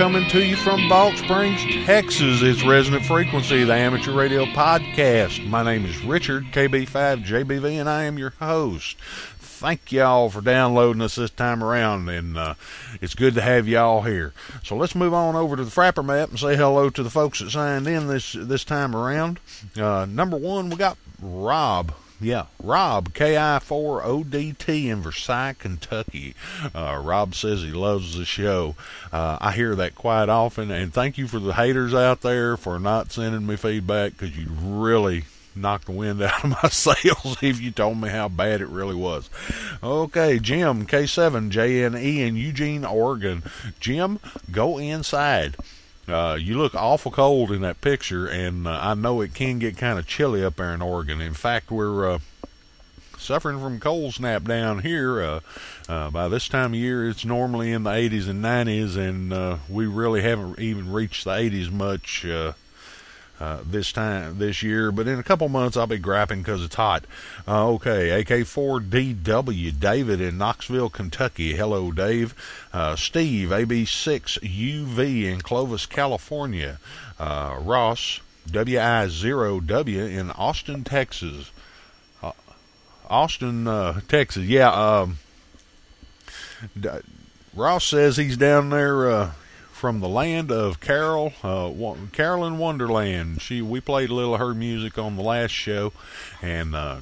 Coming to you from Balch Springs, Texas. It's Resonant Frequency, the amateur radio podcast. My name is Richard, KB5JBV, and I am your host. Thank y'all for downloading us this time around, and uh, it's good to have y'all here. So let's move on over to the Frappr map and say hello to the folks that signed in this this time around. Uh, number one, we got Rob yeah, Rob, KI4ODT in Versailles, Kentucky. Uh, Rob says he loves the show. Uh, I hear that quite often, and thank you for the haters out there for not sending me feedback because you really knocked the wind out of my sails if you told me how bad it really was. Okay, Jim, K7JNE in Eugene, Oregon. Jim, go inside. Uh, you look awful cold in that picture, and uh, I know it can get kind of chilly up there in Oregon. In fact, we're uh, suffering from cold snap down here. Uh, uh, by this time of year, it's normally in the 80s and 90s, and uh, we really haven't even reached the 80s much uh, this time this year, but in a couple months I'll be grapping because it's hot. Uh, okay, AK4DW David in Knoxville, Kentucky. Hello, Dave. Uh, Steve AB6UV in Clovis, California. Uh, Ross WI0W in Austin, Texas. Uh, Austin, Texas. Yeah. Um, Ross says he's down there from the land of Carol, uh, Carolyn Wonderland. She we played a little of her music on the last show, and uh,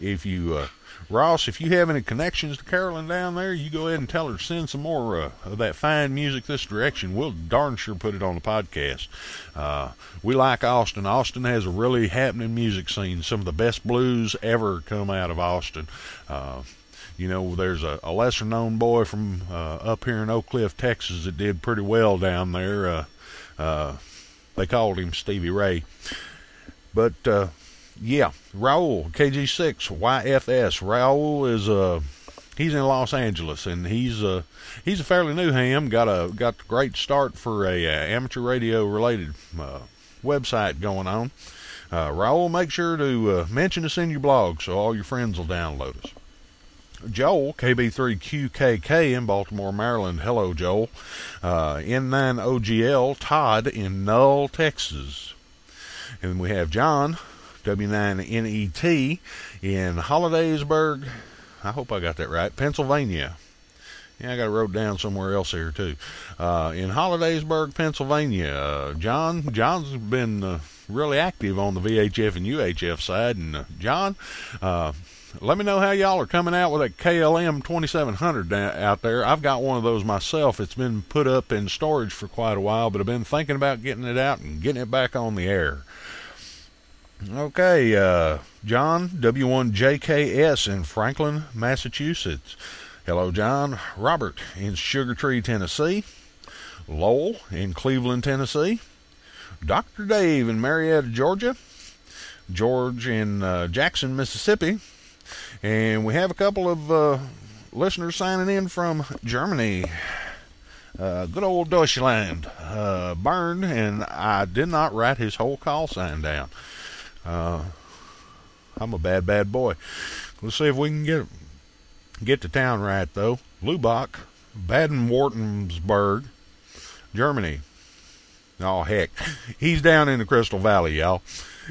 if you uh, Ross, if you have any connections to Carolyn down there, you go ahead and tell her to send some more uh, of that fine music this direction. We'll darn sure put it on the podcast. Uh, we like Austin. Austin has a really happening music scene. Some of the best blues ever come out of Austin. Uh, you know, there's a, a lesser known boy from uh, up here in Oak Cliff, Texas, that did pretty well down there. Uh, uh, they called him Stevie Ray. But uh, yeah, Raul KG6 YFS. Raul is uh he's in Los Angeles and he's uh he's a fairly new ham. Got a got a great start for a uh, amateur radio related uh, website going on. Uh, Raul, make sure to uh, mention us in your blog so all your friends will download us. Joel, KB3QKK in Baltimore, Maryland. Hello, Joel. Uh, N9OGL, Todd in Null, Texas. And we have John, W9NET in Hollidaysburg. I hope I got that right. Pennsylvania. Yeah, I got it wrote down somewhere else here too. Uh, in Hollidaysburg, Pennsylvania. Uh, John, John's been uh, really active on the VHF and UHF side, and uh, John, uh, let me know how y'all are coming out with that KLM 2700 out there. I've got one of those myself. It's been put up in storage for quite a while, but I've been thinking about getting it out and getting it back on the air. Okay, uh, John, W1JKS in Franklin, Massachusetts. Hello, John. Robert in Sugar Tree, Tennessee. Lowell in Cleveland, Tennessee. Dr. Dave in Marietta, Georgia. George in uh, Jackson, Mississippi. And we have a couple of uh, listeners signing in from Germany. Uh, good old Deutschland. Uh, and I did not write his whole call sign down. Uh, I'm a bad, bad boy. Let's see if we can get get the town right, though. Lubach, Baden-Württemberg, Germany. Oh, heck. He's down in the Crystal Valley, y'all.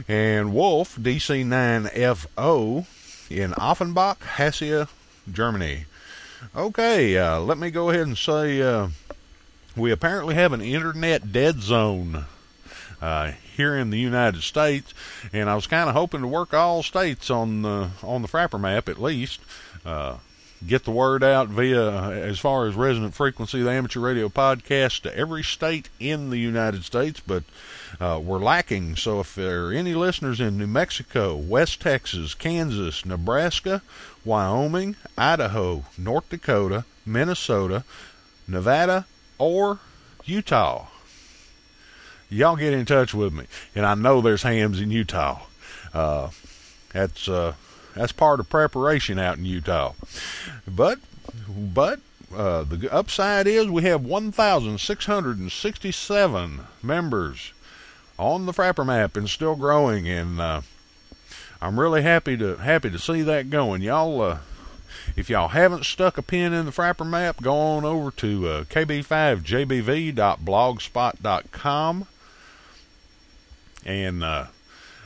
And Wolf, DC9FO, in Offenbach, Hesse, Germany. Okay, uh, let me go ahead and say uh, we apparently have an internet dead zone uh, here in the United States, and I was kind of hoping to work all states on the on the Frappr map at least. Uh, get the word out via, as far as resonant frequency, the amateur radio podcast to every state in the United States, but uh, we're lacking. So if there are any listeners in New Mexico, West Texas, Kansas, Nebraska, Wyoming, Idaho, North Dakota, Minnesota, Nevada, or Utah, y'all get in touch with me. And I know there's hams in Utah. Uh, that's uh, that's part of preparation out in Utah. But but uh, the upside is we have 1,667 members on the Frappr map and still growing, and uh, I'm really happy to happy to see that going. Y'all, uh, If y'all haven't stuck a pin in the Frappr map, go on over to uh, kb5jbv.blogspot.com and uh,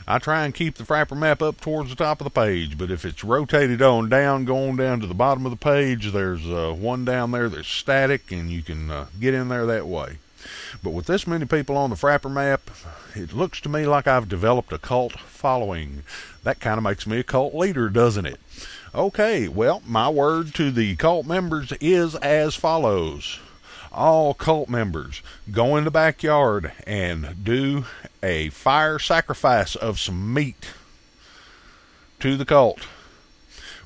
I try and keep the Frappr map up towards the top of the page, but if it's rotated on down, going down to the bottom of the page, there's uh, one down there that's static, and you can uh, get in there that way. But with this many people on the Frappr map, it looks to me like I've developed a cult following. That kind of makes me a cult leader, doesn't it? Okay, well, my word to the cult members is as follows all cult members go in the backyard and do a fire sacrifice of some meat to the cult.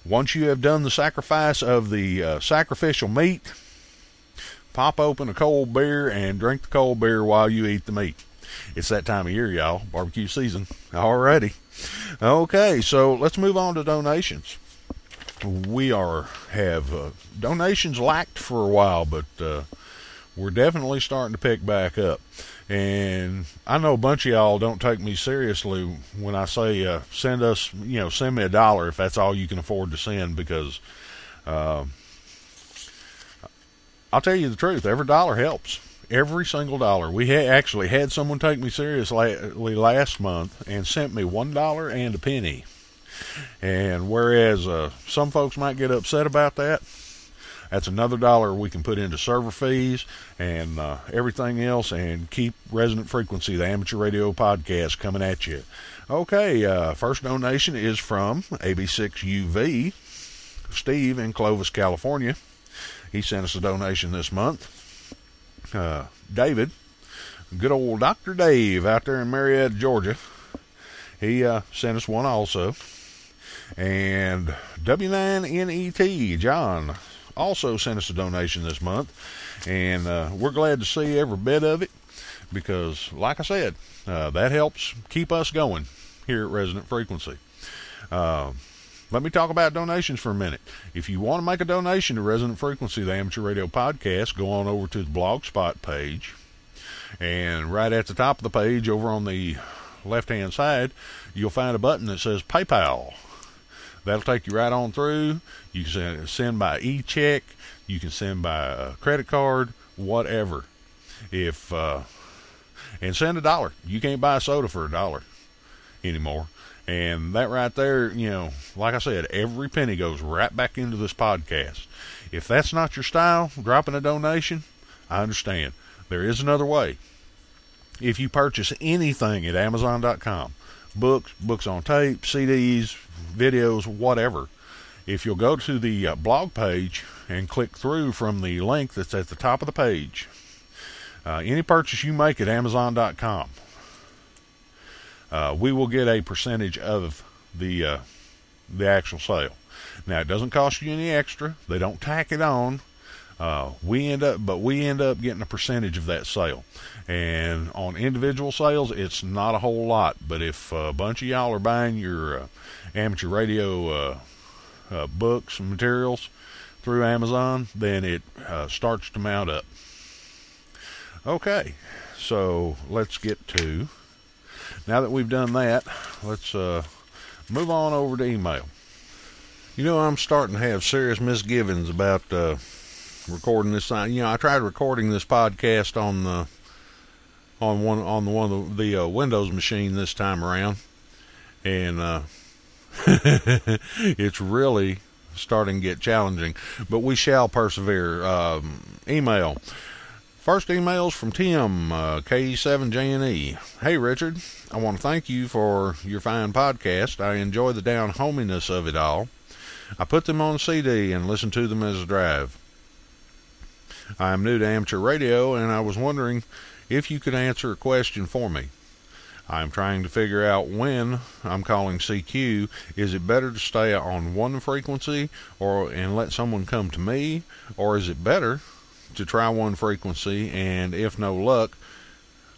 Once you have done the sacrifice of the uh, sacrificial meat, pop open a cold beer and drink the cold beer while you eat the meat. It's that time of year, y'all. Barbecue season already. Okay, so let's move on to donations. We are have uh, donations lacked for a while, but uh, we're definitely starting to pick back up. And I know a bunch of y'all don't take me seriously when I say uh, send us, you know, send me a dollar if that's all you can afford to send because uh, I'll tell you the truth, every dollar helps. Every single dollar. We ha- actually had someone take me seriously last month and sent me one dollar and a penny. And whereas uh, some folks might get upset about that, that's another dollar we can put into server fees and uh, everything else and keep Resonant Frequency, the amateur radio podcast, coming at you. Okay, uh, first donation is from AB6UV, Steve in Clovis, California. He sent us a donation this month. Uh, David, good old Dr. Dave out there in Marietta, Georgia, he uh, sent us one also. And W9NET, John, also sent us a donation this month, and uh, we're glad to see every bit of it because, like I said, uh, that helps keep us going here at Resonant Frequency. Uh, let me talk about donations for a minute. If you want to make a donation to Resonant Frequency, the amateur radio podcast, go on over to the Blogspot page. And right at the top of the page, over on the left hand side, you'll find a button that says PayPal. That'll take you right on through. You can send by e-check. You can send by a credit card, whatever. If uh, and send a dollar. You can't buy a soda for a dollar anymore. And that right there, you know, like I said, every penny goes right back into this podcast. If that's not your style, dropping a donation, I understand. There is another way. If you purchase anything at Amazon.com, books, books on tape, CDs, videos, whatever. If you'll go to the uh, blog page and click through from the link that's at the top of the page, uh, any purchase you make at Amazon.com, uh, we will get a percentage of the uh, the actual sale. Now it doesn't cost you any extra; they don't tack it on. Uh, we end up, but we end up getting a percentage of that sale. And on individual sales, it's not a whole lot. But if a bunch of y'all are buying your uh, amateur radio uh, books and materials through Amazon, then it starts to mount up. Okay, so let's get to. Now that we've done that, let's uh, move on over to email. You know, I'm starting to have serious misgivings about uh, recording this. You know, I tried recording this podcast on the on one on the one of the, the uh, Windows machine this time around, and uh, it's really starting to get challenging. But we shall persevere. Um, email. First emails from Tim, uh, K7JNE. Hey, Richard. I want to thank you for your fine podcast. I enjoy the down hominess of it all. I put them on CD and listen to them as a drive. I am new to amateur radio, and I was wondering if you could answer a question for me. I'm trying to figure out when I'm calling CQ. Is it better to stay on one frequency or and let someone come to me, or is it better to try one frequency and if no luck,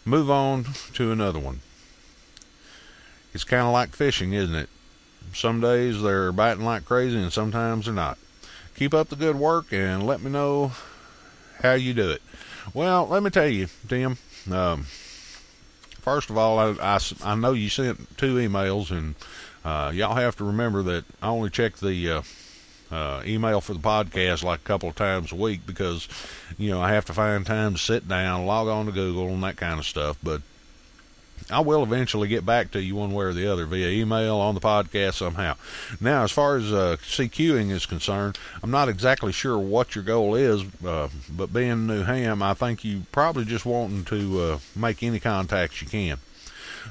move on to another one? It's kind of like fishing, isn't it? Some days they're biting like crazy and sometimes they're not. Keep up the good work and let me know how you do it. Well, let me tell you, Tim. Um, first of all, I, I, I, know you sent two emails, and uh, y'all have to remember that I only check the uh, uh, email for the podcast like a couple of times a week because, you know, I have to find time to sit down, log on to Google, and that kind of stuff. But I will eventually get back to you one way or the other via email on the podcast somehow. Now, as far as uh, CQing is concerned, I'm not exactly sure what your goal is, uh, but being New Ham, I think you probably just wanting to uh, make any contacts you can.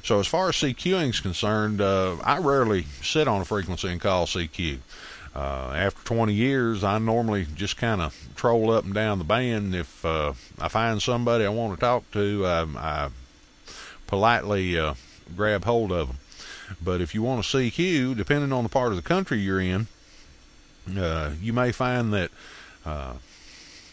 So as far as CQing is concerned, uh, I rarely sit on a frequency and call CQ. Uh, after 20 years, I normally just kind of troll up and down the band. If uh, I find somebody I want to talk to, I, I politely uh, grab hold of them. But if you want to see CQ, depending on the part of the country you're in, uh, you may find that uh,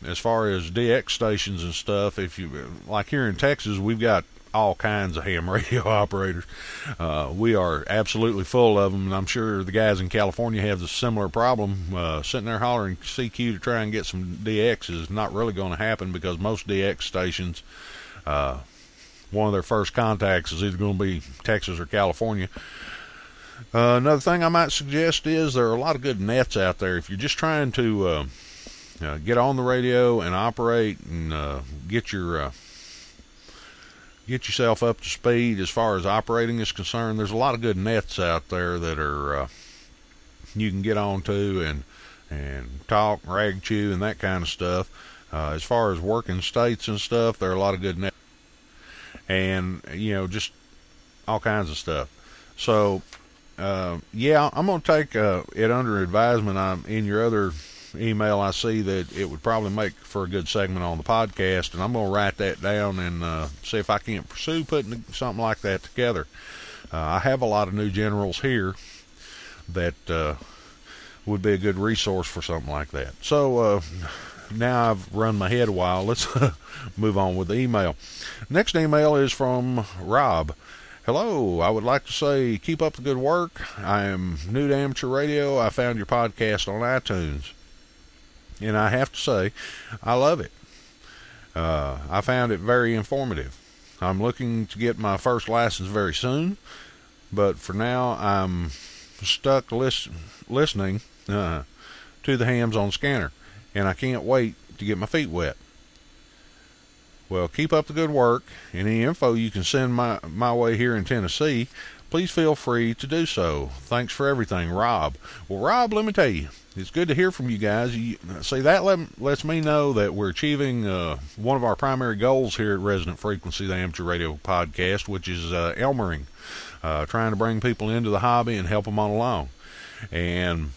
as far as DX stations and stuff, if you like here in Texas, we've got all kinds of ham radio operators. Uh, we are absolutely full of them, and I'm sure the guys in California have a similar problem. Uh, sitting there hollering CQ to try and get some DX is not really going to happen because most DX stations uh, one of their first contacts is either going to be Texas or California. Uh, another thing I might suggest is there are a lot of good nets out there. If you're just trying to uh, uh, get on the radio and operate and get your get yourself up to speed as far as operating is concerned, there's a lot of good nets out there that are uh, you can get onto and and talk, rag chew, and that kind of stuff. Uh, as far as working states and stuff, there are a lot of good nets and you know just all kinds of stuff. So uh, yeah, I'm to take uh, it under advisement. I'm in your other email. I see that it would probably make for a good segment on the podcast, and I'm going to write that down and uh, see if I can't pursue putting something like that together. Uh, I have a lot of new generals here that uh, would be a good resource for something like that. So uh, now I've run my head a while. Let's move on with the email. Next email is from Rob. Hello, I would like to say keep up the good work. I am new to amateur radio. I found your podcast on iTunes. And I have to say, I love it. Uh, I found it very informative. I'm looking to get my first license very soon, but for now I'm stuck list- listening uh, to the hams on scanner and I can't wait to get my feet wet. Well, keep up the good work. Any info you can send my, my way here in Tennessee, please feel free to do so. Thanks for everything, Rob. Well, Rob, let me tell you, it's good to hear from you guys. You, see, that let, lets me know that we're achieving uh, one of our primary goals here at Resonant Frequency, the Amateur Radio Podcast, which is uh, Elmering, uh, trying to bring people into the hobby and help them on along. And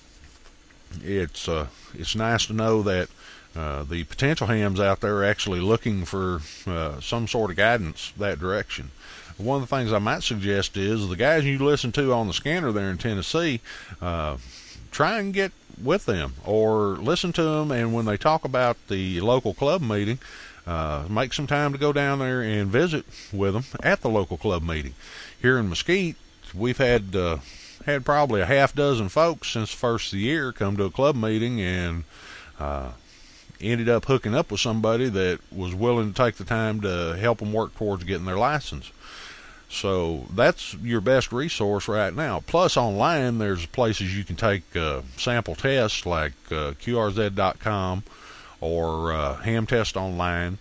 it's uh, it's nice to know that uh, the potential hams out there are actually looking for uh, some sort of guidance that direction. One of the things I might suggest is the guys you listen to on the scanner there in Tennessee, uh, try and get with them or listen to them, and when they talk about the local club meeting, uh, make some time to go down there and visit with them at the local club meeting. Here in Mesquite, we've had uh, had probably a half dozen folks since the first of the year come to a club meeting and uh, ended up hooking up with somebody that was willing to take the time to help them work towards getting their license. So that's your best resource right now. Plus, online, there's places you can take uh, sample tests like uh, QRZ.com or uh, Ham Test Online.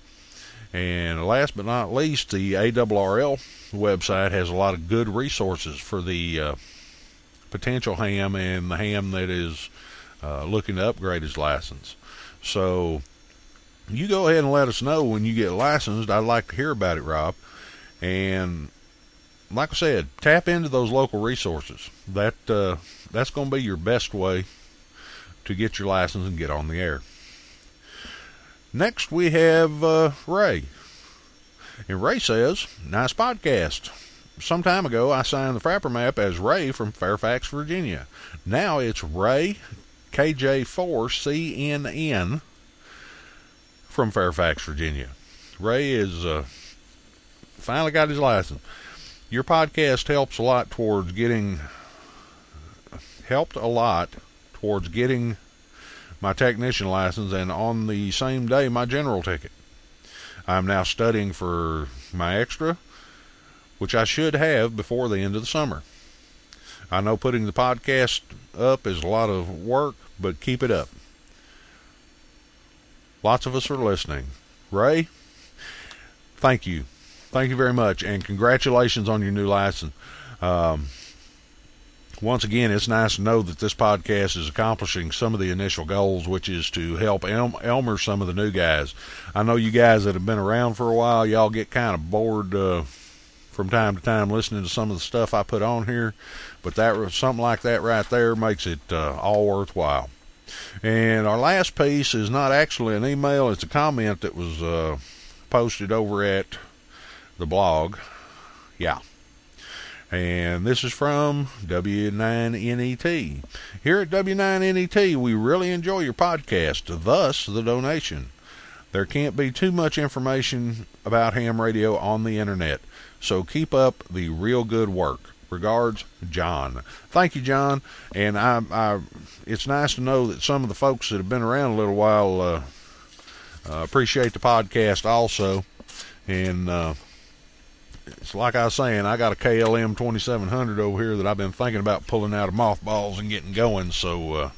And last but not least, the ARRL website has a lot of good resources for the uh, potential ham and the ham that is uh, looking to upgrade his license. So you go ahead and let us know when you get licensed. I'd like to hear about it, Rob. And like I said, tap into those local resources. That uh, that's going to be your best way to get your license and get on the air. Next, we have uh, Ray. And Ray says, Nice podcast. Some time ago, I signed the Frappr map as Ray from Fairfax, Virginia. Now it's Ray KJ4CNN from Fairfax, Virginia. Ray is uh, finally got his license. Your podcast helps a lot towards getting helped a lot towards getting my technician license and on the same day my general ticket. I'm now studying for my extra which I should have before the end of the summer. I know putting the podcast up is a lot of work, but keep it up. Lots of us are listening. Ray, thank you. Thank you very much, and congratulations on your new license. Um, once again, it's nice to know that this podcast is accomplishing some of the initial goals, which is to help El- Elmer some of the new guys. I know you guys that have been around for a while, y'all get kind of bored uh, from time to time listening to some of the stuff I put on here, but that something like that right there makes it uh, all worthwhile. And our last piece is not actually an email; it's a comment that was uh, posted over at the blog. Yeah. And this is from W9NET. Here at W9NET, we really enjoy your podcast, thus the donation. There can't be too much information about ham radio on the internet, so keep up the real good work. Regards, John. Thank you, John. And I, I, it's nice to know that some of the folks that have been around a little while uh, uh, appreciate the podcast also. And uh, it's like I was saying, I got a KLM 2700 over here that I've been thinking about pulling out of mothballs and getting going. So uh,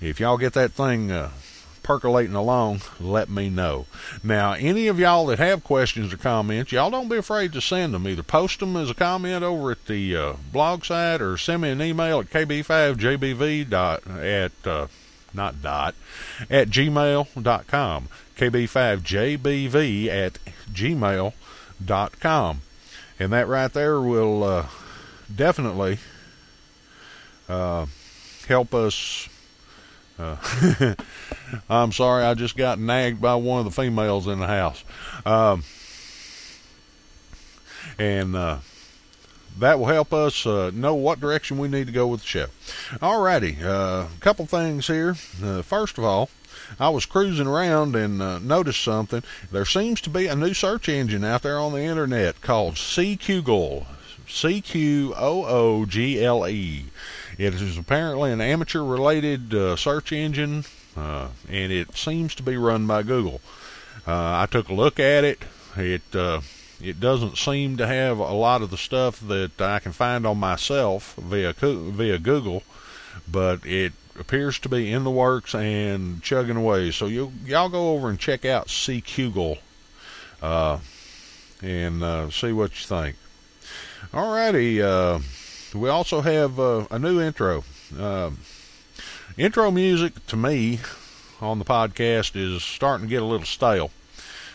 if y'all get that thing uh, percolating along, let me know. Now, any of y'all that have questions or comments, y'all don't be afraid to send them. Either post them as a comment over at the uh, blog site or send me an email at kb5jbv dot at uh, not dot at gmail.com kb5jbv at gmail.com and that right there will uh, definitely uh, help us uh, I'm sorry, I just got nagged by one of the females in the house. Um, and uh, that will help us uh, know what direction we need to go with the show. Alrighty, a uh, couple things here. First of all, I was cruising around and uh, noticed something. There seems to be a new search engine out there on the internet called CQoogle. C Q O O G L E. It is apparently an amateur related uh, search engine, uh, and it seems to be run by Google. Uh, I took a look at it. It uh, it doesn't seem to have a lot of the stuff that I can find on myself via via Google, but it appears to be in the works and chugging away. So you y'all go over and check out CQoogle, uh, and uh, see what you think. Alrighty, uh, we also have uh, a new intro. Uh, intro music to me on the podcast is starting to get a little stale.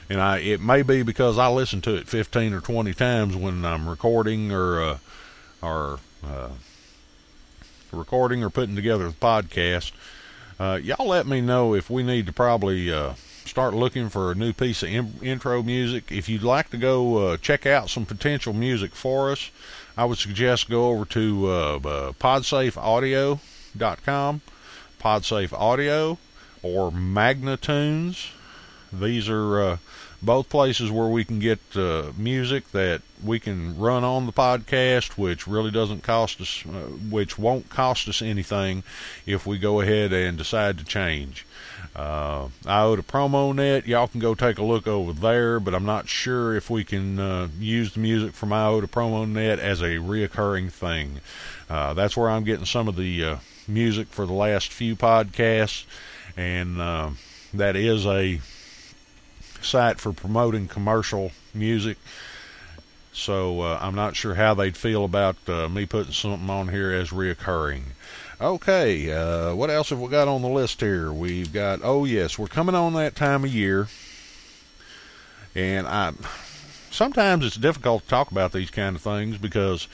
And I, it may be because I listen to it 15 or 20 times when I'm recording or, uh, or, uh, recording or putting together the podcast. Uh, y'all let me know if we need to probably uh, start looking for a new piece of in- intro music. If you'd like to go uh, check out some potential music for us, I would suggest go over to uh, uh, podsafeaudio.com, Podsafe Audio, or Magnatunes. These are uh, both places where we can get uh, music that we can run on the podcast, which really doesn't cost us, uh, which won't cost us anything if we go ahead and decide to change. Uh, IODA Promo Net, y'all can go take a look over there, but I'm not sure if we can uh, use the music from IODA Promo Net as a reoccurring thing. Uh, that's where I'm getting some of the uh, music for the last few podcasts, and uh, that is a site for promoting commercial music. So uh, I'm not sure how they'd feel about uh, me putting something on here as reoccurring. Okay, uh, what else have we got on the list here? We've got, oh yes, we're coming on that time of year, and I sometimes it's difficult to talk about these kind of things because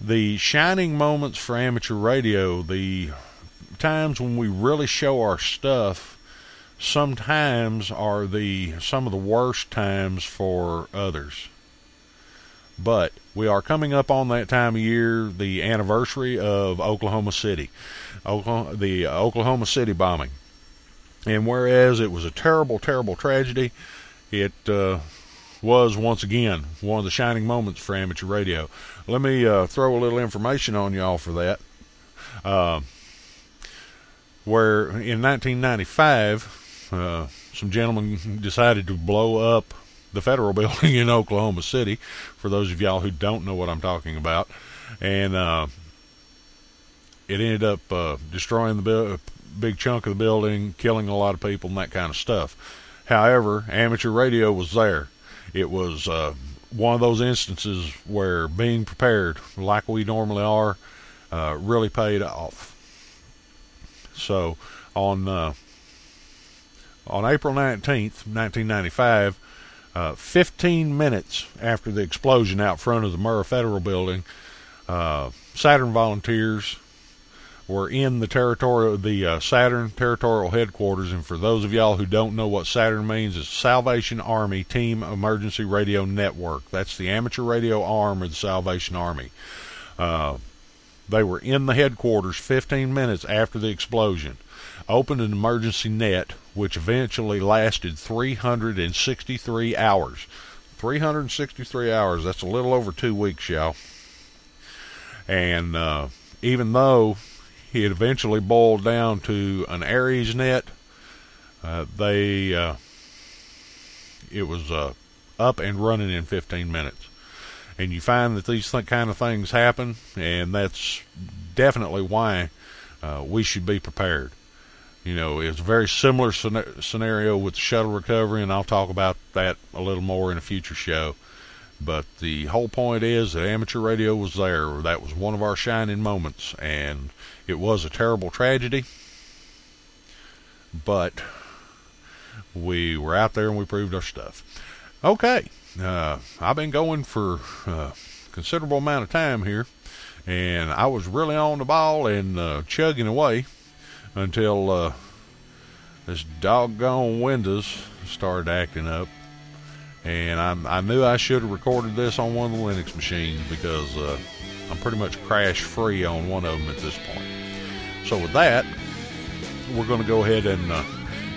the shining moments for amateur radio, the times when we really show our stuff, sometimes are the some of the worst times for others. But we are coming up on that time of year, the anniversary of Oklahoma City, Oklahoma, the Oklahoma City bombing. And whereas it was a terrible, terrible tragedy, it uh, was once again one of the shining moments for amateur radio. Let me uh, throw a little information on y'all for that. Uh, where in 1995, uh, some gentlemen decided to blow up the federal building in Oklahoma City. For those of y'all who don't know what I'm talking about, and uh, it ended up uh, destroying the big chunk of the building, killing a lot of people and that kind of stuff. However, amateur radio was there. It was uh, one of those instances where being prepared, like we normally are, uh, really paid off. So on uh, on April 19th, 1995, uh, 15 minutes after the explosion out front of the Murrah Federal Building, uh, SATERN volunteers were in the territory the uh, SATERN territorial headquarters. And for those of y'all who don't know what SATERN means, it's Salvation Army Team Emergency Radio Network. That's the amateur radio arm of the Salvation Army. Uh, they were in the headquarters 15 minutes after the explosion, opened an emergency net, which eventually lasted 363 hours. 363 hours. That's a little over two weeks, y'all. And uh, even though it eventually boiled down to an ARES net. Uh, they uh, it was uh, up and running in 15 minutes, and you find that these th- kind of things happen, and that's definitely why uh, we should be prepared. You know, it's a very similar scenario with the shuttle recovery, and I'll talk about that a little more in a future show. But the whole point is that amateur radio was there. That was one of our shining moments, and it was a terrible tragedy, but we were out there and we proved our stuff. Okay, uh, I've been going for a considerable amount of time here, and I was really on the ball and uh, chugging away until uh, this doggone Windows started acting up. And I, I knew I should have recorded this on one of the Linux machines because uh, I'm pretty much crash free on one of them at this point. So with that, we're going to go ahead and uh,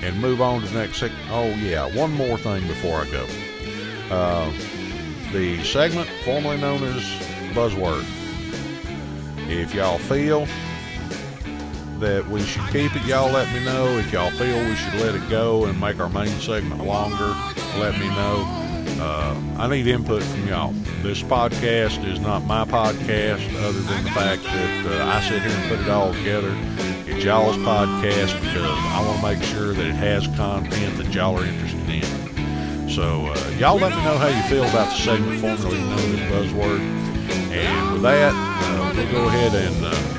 and move on to the next segment. Oh yeah, one more thing before I go. Uh, the segment formerly known as Buzzword. If y'all feel that we should keep it, y'all let me know. If y'all feel we should let it go and make our main segment longer, let me know. Uh, I need input from y'all. This podcast is not my podcast, other than the fact that uh, I sit here and put it all together. It's y'all's podcast because I want to make sure that it has content that y'all are interested in. So, uh, y'all let me know how you feel about the segment formerly known as Buzzword. And with that, uh, we'll go ahead and uh,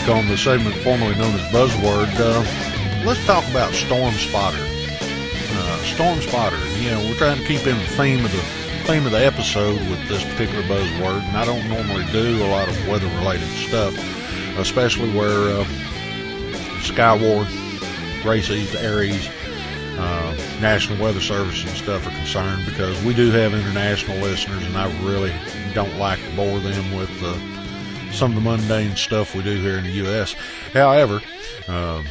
week on the segment formerly known as Buzzword, uh, let's talk about Storm Spotter. Uh, Storm Spotter. You know, we're trying to keep in the theme of the theme of the episode with this particular buzzword, and I don't normally do a lot of weather-related stuff, especially where uh, Skywarn, RACES, ARES, uh, National Weather Service and stuff are concerned because we do have international listeners, and I really don't like to bore them with uh, some of the mundane stuff we do here in the U.S. However, um,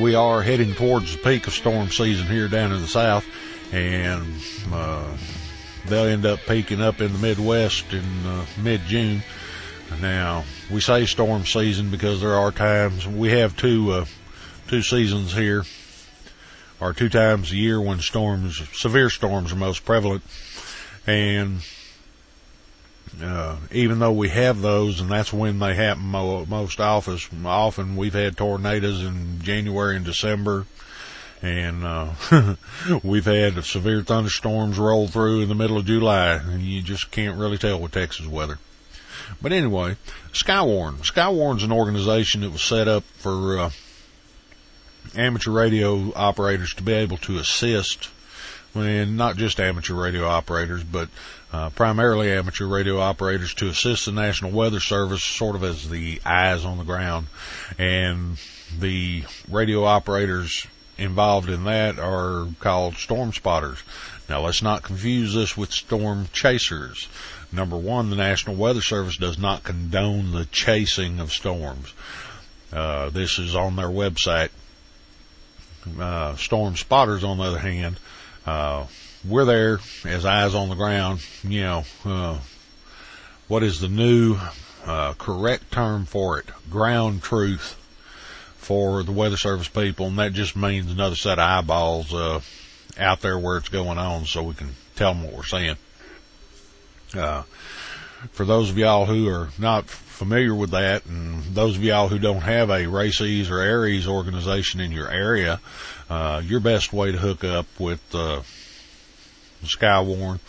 we are heading towards the peak of storm season here down in the south, and uh, they'll end up peaking up in the Midwest in uh, mid-June. Now we say storm season because there are times we have two uh, two seasons here, or two times a year when storms, severe storms, are most prevalent, and uh, even though we have those, and that's when they happen mo- most often. Often we've had tornadoes in January and December, and uh, we've had severe thunderstorms roll through in the middle of July, and you just can't really tell with Texas weather. But anyway, Skywarn. Skywarn's an organization that was set up for uh, amateur radio operators to be able to assist, and not just amateur radio operators, but uh, primarily amateur radio operators to assist the National Weather Service sort of as the eyes on the ground. And the radio operators involved in that are called storm spotters. Now let's not confuse this with storm chasers. Number one, the National Weather Service does not condone the chasing of storms. Uh, this is on their website. Uh, storm spotters, on the other hand, uh, we're there as eyes on the ground. You know, uh, what is the new uh, correct term for it? Ground truth for the Weather Service people, and that just means another set of eyeballs uh, out there where it's going on, so we can tell them what we're saying. Uh, for those of y'all who are not familiar with that, and those of y'all who don't have a RACES or ARES organization in your area, uh, your best way to hook up with uh, Skywarn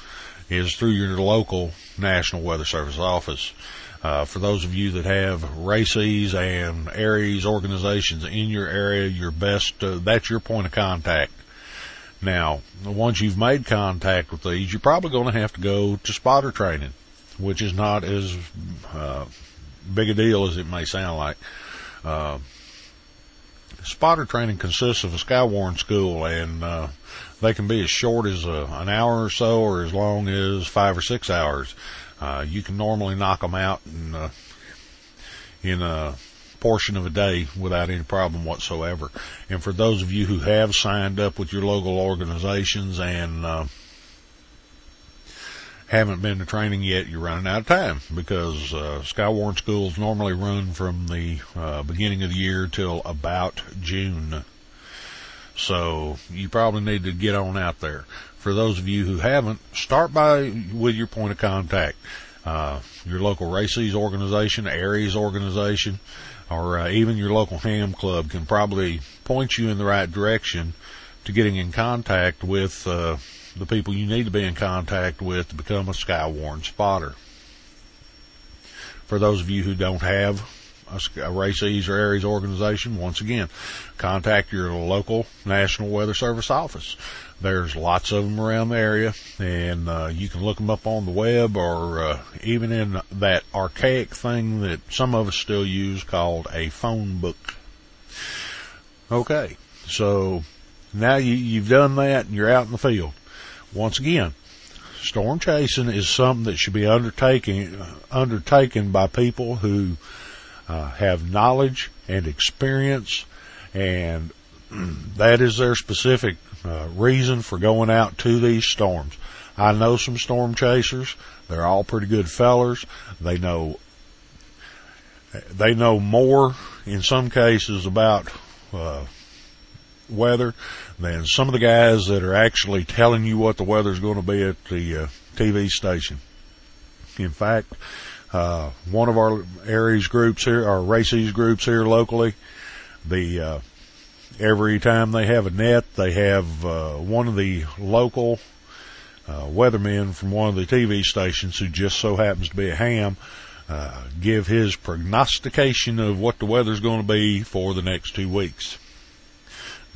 is through your local National Weather Service office. Uh, for those of you that have RACES and ARES organizations in your area, your best, uh, that's your point of contact. Now, once you've made contact with these, you're probably going to have to go to spotter training, which is not as uh, big a deal as it may sound like. Uh, spotter training consists of a Skywarn school, and uh, they can be as short as a, an hour or so, or as long as five or six hours. Uh, you can normally knock them out in uh, in a portion of a day without any problem whatsoever. And for those of you who have signed up with your local organizations and uh, haven't been to training yet, you're running out of time because uh, Skywarn schools normally run from the uh, beginning of the year till about June. So you probably need to get on out there. For those of you who haven't, start by with your point of contact. Uh, your local RACES organization, ARES organization, or uh, even your local ham club can probably point you in the right direction to getting in contact with uh, the people you need to be in contact with to become a Skywarn spotter. For those of you who don't have a, RACES or ARES organization, once again, contact your local National Weather Service office. There's lots of them around the area, and uh, you can look them up on the web or uh, even in that archaic thing that some of us still use called a phone book. Okay, so now you, you've done that and you're out in the field. Once again, storm chasing is something that should be undertaken undertaken by people who uh, have knowledge and experience, and that is their specific uh, reason for going out to these storms. I know some storm chasers. They're all pretty good fellers. They know they know more in some cases about uh, weather than some of the guys that are actually telling you what the weather's going to be at the uh, TV station. In fact, uh, one of our ARES groups here, our RACES groups here locally, the, uh, every time they have a net, they have, uh, one of the local, uh, weathermen from one of the TV stations who just so happens to be a ham, uh, give his prognostication of what the weather's going to be for the next two weeks.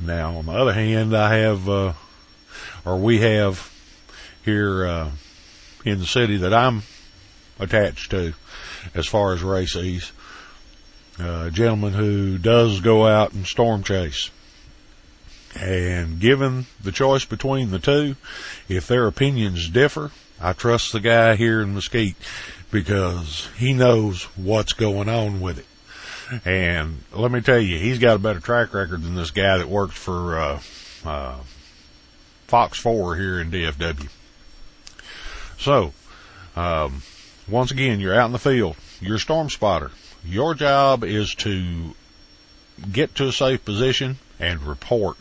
Now, on the other hand, I have, uh, or we have here uh, in the city that I'm attached to, as far as RACES, a gentleman who does go out and storm chase. And given the choice between the two, if their opinions differ, I trust the guy here in Mesquite because he knows what's going on with it. And let me tell you, he's got a better track record than this guy that works for uh, uh, Fox 4 here in DFW. So, um, once again, you're out in the field. You're a storm spotter. Your job is to get to a safe position and report.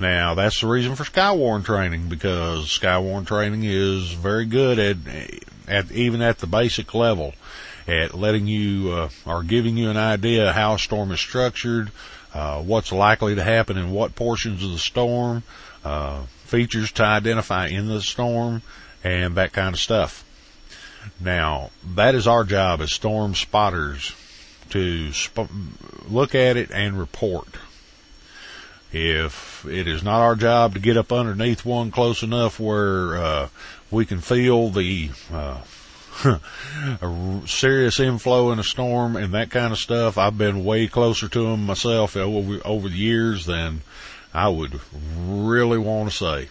Now, that's the reason for Skywarn training because Skywarn training is very good at, at even at the basic level at letting you uh, or giving you an idea how a storm is structured, uh, what's likely to happen in what portions of the storm, uh, features to identify in the storm, and that kind of stuff. Now, that is our job as storm spotters to sp- look at it and report. If it is not our job to get up underneath one close enough where uh, we can feel the uh, serious inflow in a storm and that kind of stuff, I've been way closer to them myself over, over the years than I would really want to say.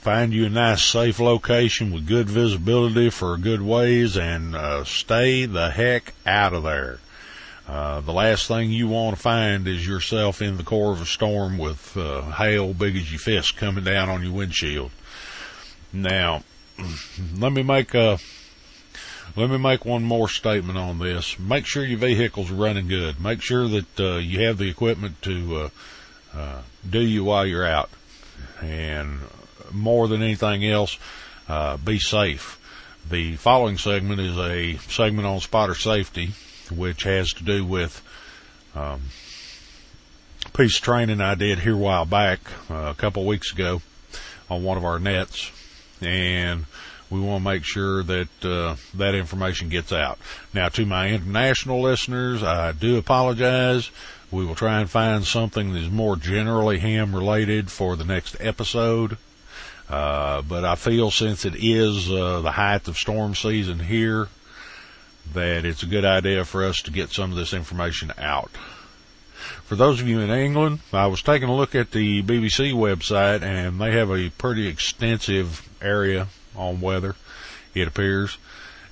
Find you a nice safe location with good visibility for a good ways and uh, stay the heck out of there. Uh, the last thing you want to find is yourself in the core of a storm with uh, hail big as your fist coming down on your windshield. Now, let me make a let me make one more statement on this. Make sure your vehicle's running good. Make sure that uh, you have the equipment to uh, uh, do you while you're out. And more than anything else, uh, be safe. The following segment is a segment on spotter safety, which has to do with um, piece of training I did here a while back, uh, a couple weeks ago, on one of our nets, and we want to make sure that uh, that information gets out. Now, to my international listeners, I do apologize. We will try and find something that is more generally ham related for the next episode. Uh, but I feel since it is uh, the height of storm season here, that it's a good idea for us to get some of this information out. For those of you in England, I was taking a look at the BBC website and they have a pretty extensive area on weather, it appears,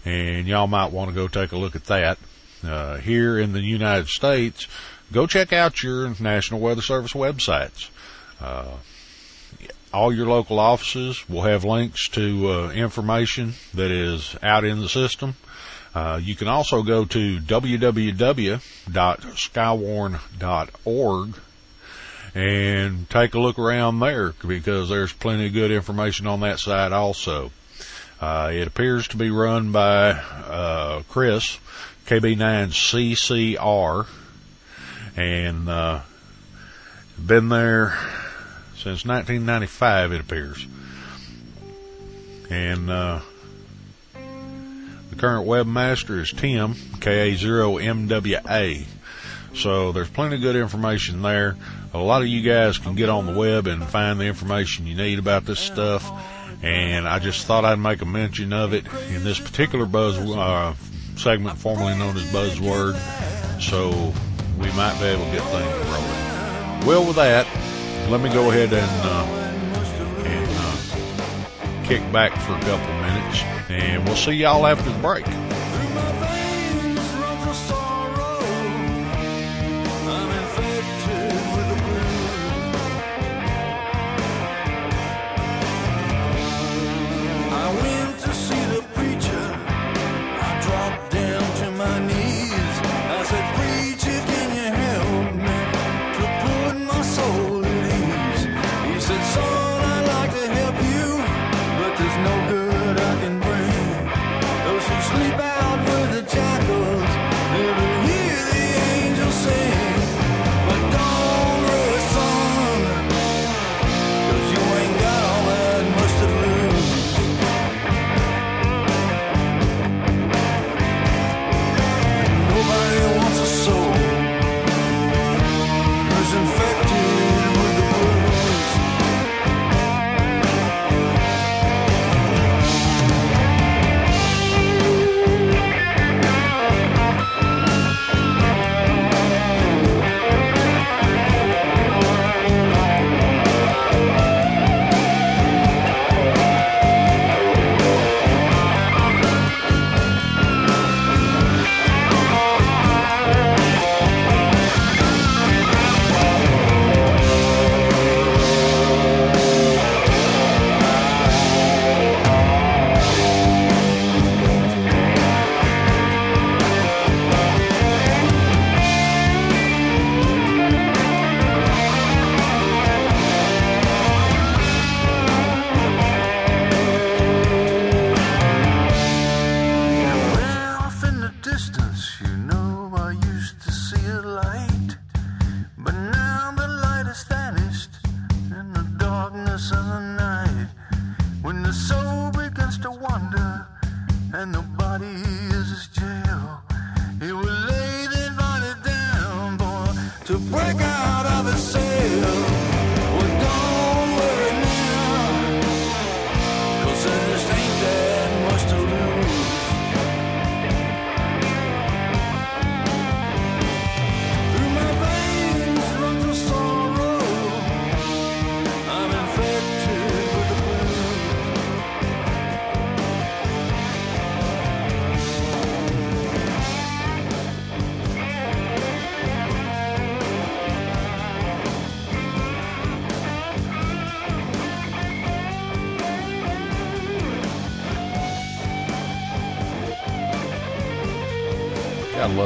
and y'all might want to go take a look at that. Uh, here in the United States, go check out your National Weather Service websites. Uh, all your local offices will have links to uh, information that is out in the system. Uh, you can also go to www.skywarn.org and take a look around there because there's plenty of good information on that site also. Uh, it appears to be run by uh, Chris, KB9CCR, and uh, been there since 1995, it appears. And uh, the current webmaster is Tim KA0MWA. So there's plenty of good information there. A lot of you guys can get on the web and find the information you need about this stuff. And I just thought I'd make a mention of it in this particular buzz uh, segment, formerly known as Buzzword. So we might be able to get things rolling. Well, with that, let me go ahead and, uh, and uh, kick back for a couple minutes, and we'll see y'all after the break.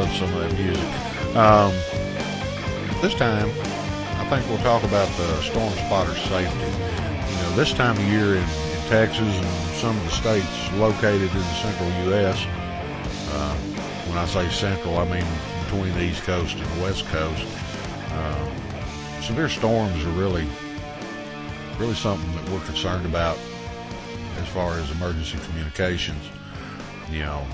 Love some of that music. Um, this time, I think we'll talk about the storm spotter safety. You know, this time of year in, in Texas and some of the states located in the central U.S. Uh, when I say central, I mean between the East Coast and the West Coast. Uh, severe storms are really, really something that we're concerned about as far as emergency communications. You know,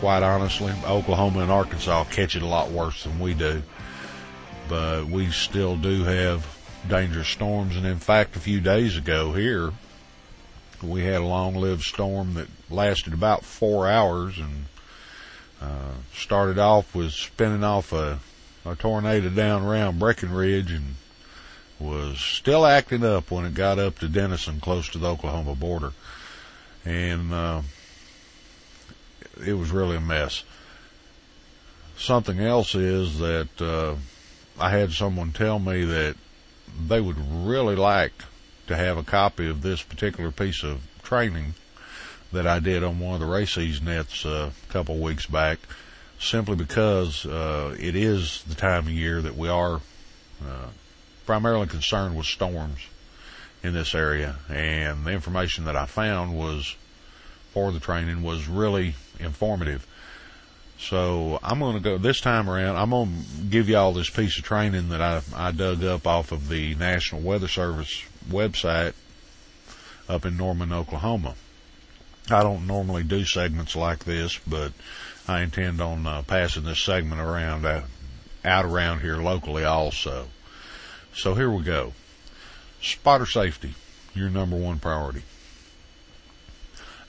quite honestly, Oklahoma and Arkansas catch it a lot worse than we do. But we still do have dangerous storms. And in fact, a few days ago here, we had a long lived storm that lasted about four hours and uh, started off with spinning off a, a tornado down around Breckenridge and was still acting up when it got up to Denison, close to the Oklahoma border. And, uh, it was really a mess. Something else is that uh, I had someone tell me that they would really like to have a copy of this particular piece of training that I did on one of the RACES nets uh, a couple of weeks back, simply because uh, it is the time of year that we are uh, primarily concerned with storms in this area, and the information that I found was for the training was really informative. So I'm going to go this time around. I'm going to give you all this piece of training that I, I dug up off of the National Weather Service website up in Norman, Oklahoma. I don't normally do segments like this, but I intend on uh, passing this segment around uh, out around here locally also. So here we go. Spotter safety, your number one priority.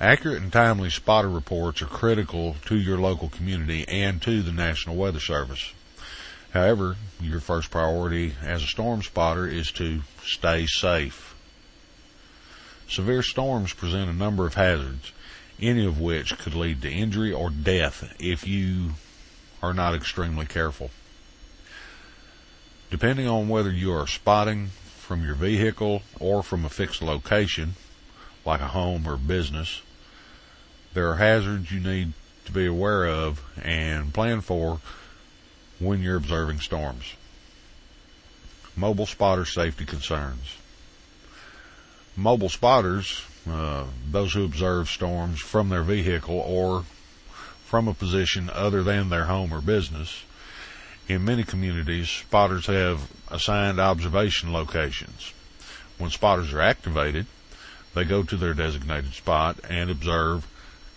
Accurate and timely spotter reports are critical to your local community and to the National Weather Service. However, your first priority as a storm spotter is to stay safe. Severe storms present a number of hazards, any of which could lead to injury or death if you are not extremely careful. Depending on whether you are spotting from your vehicle or from a fixed location, like a home or business, there are hazards you need to be aware of and plan for when you're observing storms. Mobile spotter safety concerns. Mobile spotters, uh, those who observe storms from their vehicle or from a position other than their home or business. In many communities, spotters have assigned observation locations. When spotters are activated, they go to their designated spot and observe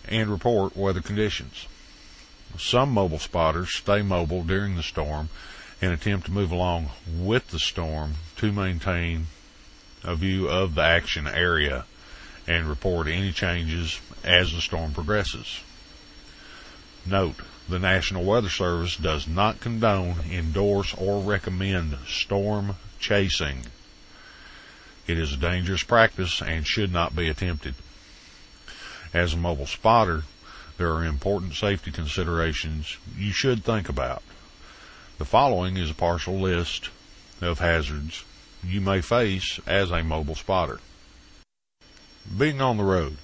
and report weather conditions. Some mobile spotters stay mobile during the storm and attempt to move along with the storm to maintain a view of the action area and report any changes as the storm progresses. Note, the National Weather Service does not condone, endorse, or recommend storm chasing. It is a dangerous practice and should not be attempted. As a mobile spotter, there are important safety considerations you should think about. The following is a partial list of hazards you may face as a mobile spotter. Being on the road.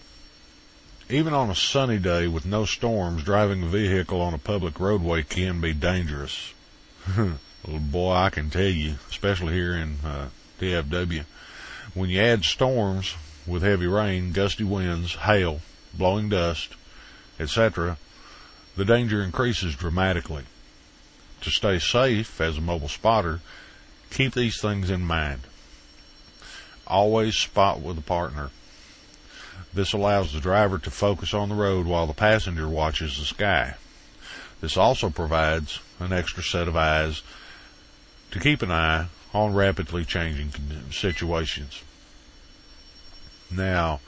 Even on a sunny day with no storms, driving a vehicle on a public roadway can be dangerous. boy, I can tell you, especially here in uh, DFW, when you add storms with heavy rain, gusty winds, hail, blowing dust, etc., the danger increases dramatically. To stay safe as a mobile spotter, keep these things in mind. Always spot with a partner. This allows the driver to focus on the road while the passenger watches the sky. This also provides an extra set of eyes to keep an eye on rapidly changing situations. Now,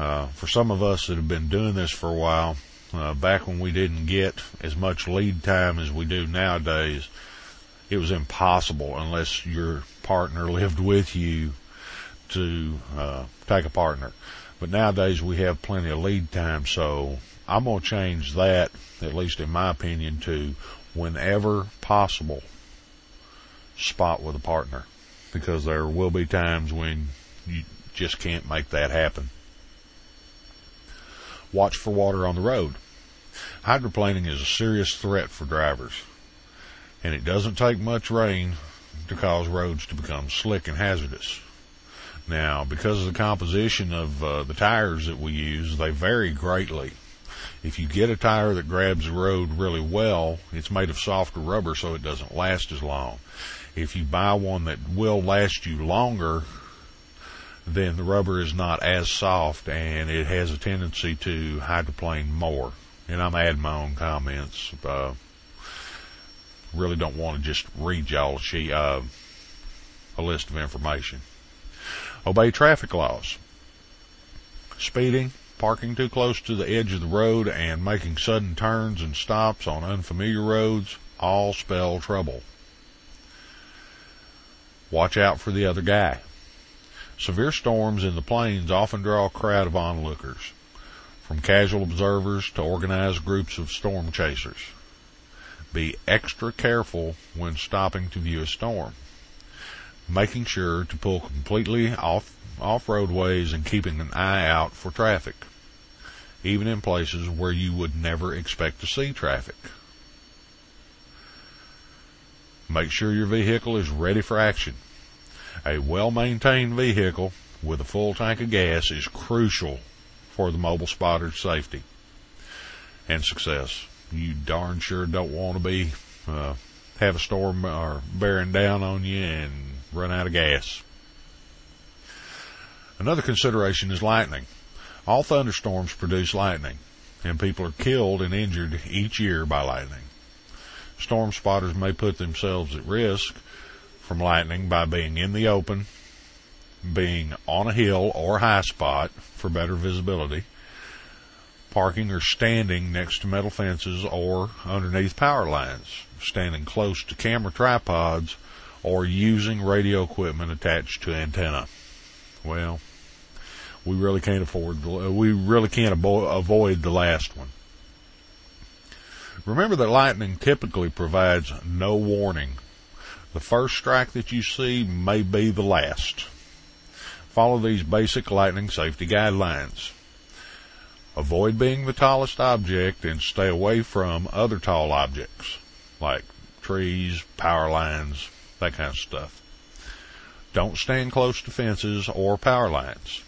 uh, for some of us that have been doing this for a while, uh, back when we didn't get as much lead time as we do nowadays, it was impossible unless your partner lived with you to uh, take a partner. But nowadays we have plenty of lead time, so I'm going to change that, at least in my opinion, to whenever possible, spot with a partner. Because there will be times when you just can't make that happen. Watch for water on the road. Hydroplaning is a serious threat for drivers, and it doesn't take much rain to cause roads to become slick and hazardous. Now, because of the composition of uh, the tires that we use, they vary greatly. If you get a tire that grabs the road really well, it's made of softer rubber so it doesn't last as long. If you buy one that will last you longer, then the rubber is not as soft and it has a tendency to hydroplane more. And I'm adding my own comments. Uh, really don't want to just read y'all uh, a list of information. Obey traffic laws. Speeding, parking too close to the edge of the road, and making sudden turns and stops on unfamiliar roads all spell trouble. Watch out for the other guy. Severe storms in the plains often draw a crowd of onlookers, from casual observers to organized groups of storm chasers. Be extra careful when stopping to view a storm, making sure to pull completely off off roadways and keeping an eye out for traffic, even in places where you would never expect to see traffic. Make sure your vehicle is ready for action. A well-maintained vehicle with a full tank of gas is crucial for the mobile spotter's safety and success. You darn sure don't want to be uh, have a storm or bearing down on you and run out of gas. Another consideration is lightning. All thunderstorms produce lightning, and people are killed and injured each year by lightning. Storm spotters may put themselves at risk from lightning by being in the open, being on a hill or high spot for better visibility, parking or standing next to metal fences or underneath power lines, standing close to camera tripods, or using radio equipment attached to antenna. Well, we really can't afford, the, uh, we really can't avo- avoid the last one. Remember that lightning typically provides no warning. The first strike that you see may be the last. Follow these basic lightning safety guidelines. Avoid being the tallest object and stay away from other tall objects like trees, power lines, that kind of stuff. Don't stand close to fences or power lines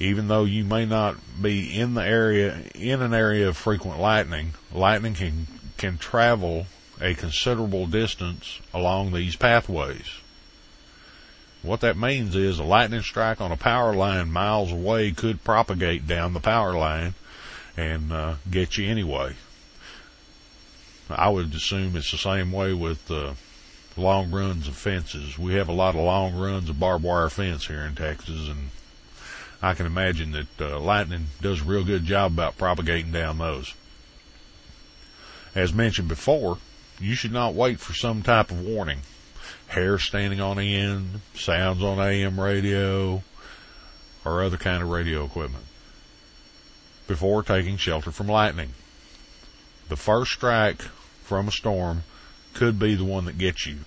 even though you may not be in the area in an area of frequent lightning, lightning can can travel a considerable distance along these pathways. What that means is a lightning strike on a power line miles away could propagate down the power line and uh, get you anyway. I would assume it's the same way with uh, long runs of fences. We have a lot of long runs of barbed wire fence here in Texas, and I can imagine that uh, lightning does a real good job about propagating down those. As mentioned before, you should not wait for some type of warning. Hair standing on end, sounds on AM radio, or other kind of radio equipment before taking shelter from lightning. The first strike from a storm could be the one that gets you.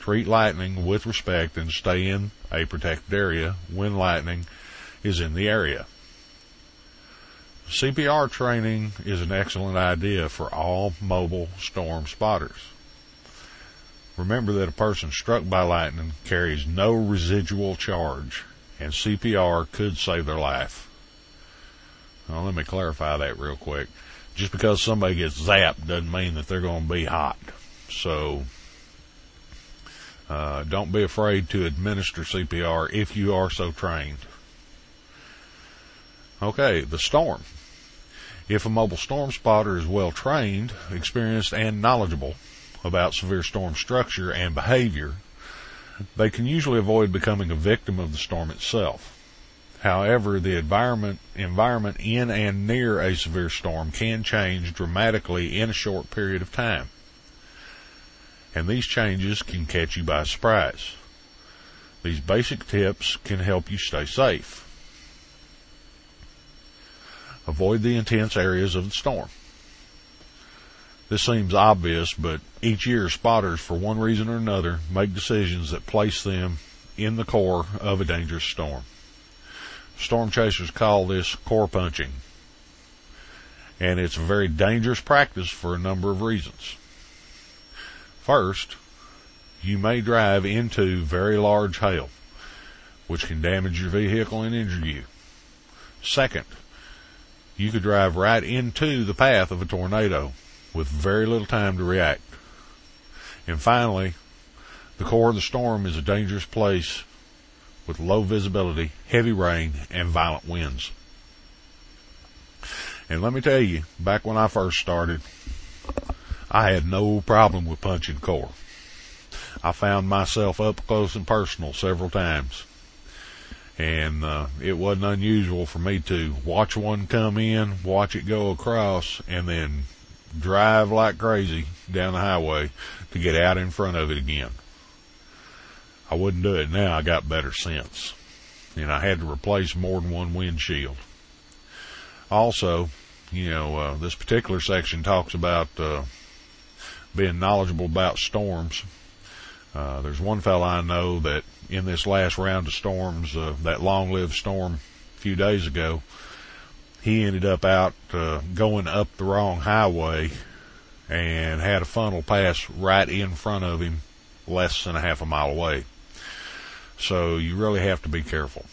Treat lightning with respect and stay in a protected area when lightning is in the area. CPR training is an excellent idea for all mobile storm spotters. Remember that a person struck by lightning carries no residual charge, and CPR could save their life. Now, let me clarify that real quick. Just because somebody gets zapped doesn't mean that they're going to be hot. So, uh, don't be afraid to administer CPR if you are so trained. Okay, the storm. If a mobile storm spotter is well trained, experienced, and knowledgeable, about severe storm structure and behavior, they can usually avoid becoming a victim of the storm itself. However, the environment, environment in and near a severe storm can change dramatically in a short period of time. And these changes can catch you by surprise. These basic tips can help you stay safe. Avoid the intense areas of the storm. This seems obvious, but each year spotters, for one reason or another, make decisions that place them in the core of a dangerous storm. Storm chasers call this core punching. And it's a very dangerous practice for a number of reasons. First, you may drive into very large hail, which can damage your vehicle and injure you. Second, you could drive right into the path of a tornado with very little time to react. And finally, the core of the storm is a dangerous place with low visibility, heavy rain, and violent winds. And let me tell you, back when I first started, I had no problem with punching core. I found myself up close and personal several times. And uh, it wasn't unusual for me to watch one come in, watch it go across, and then drive like crazy down the highway to get out in front of it again. I wouldn't do it now. I got better sense. And I had to replace more than one windshield. Also, you know, uh, this particular section talks about uh, being knowledgeable about storms. Uh, there's one fellow I know that in this last round of storms, uh, that long-lived storm a few days ago, he ended up out uh, going up the wrong highway and had a funnel pass right in front of him, less than a half a mile away. So you really have to be careful.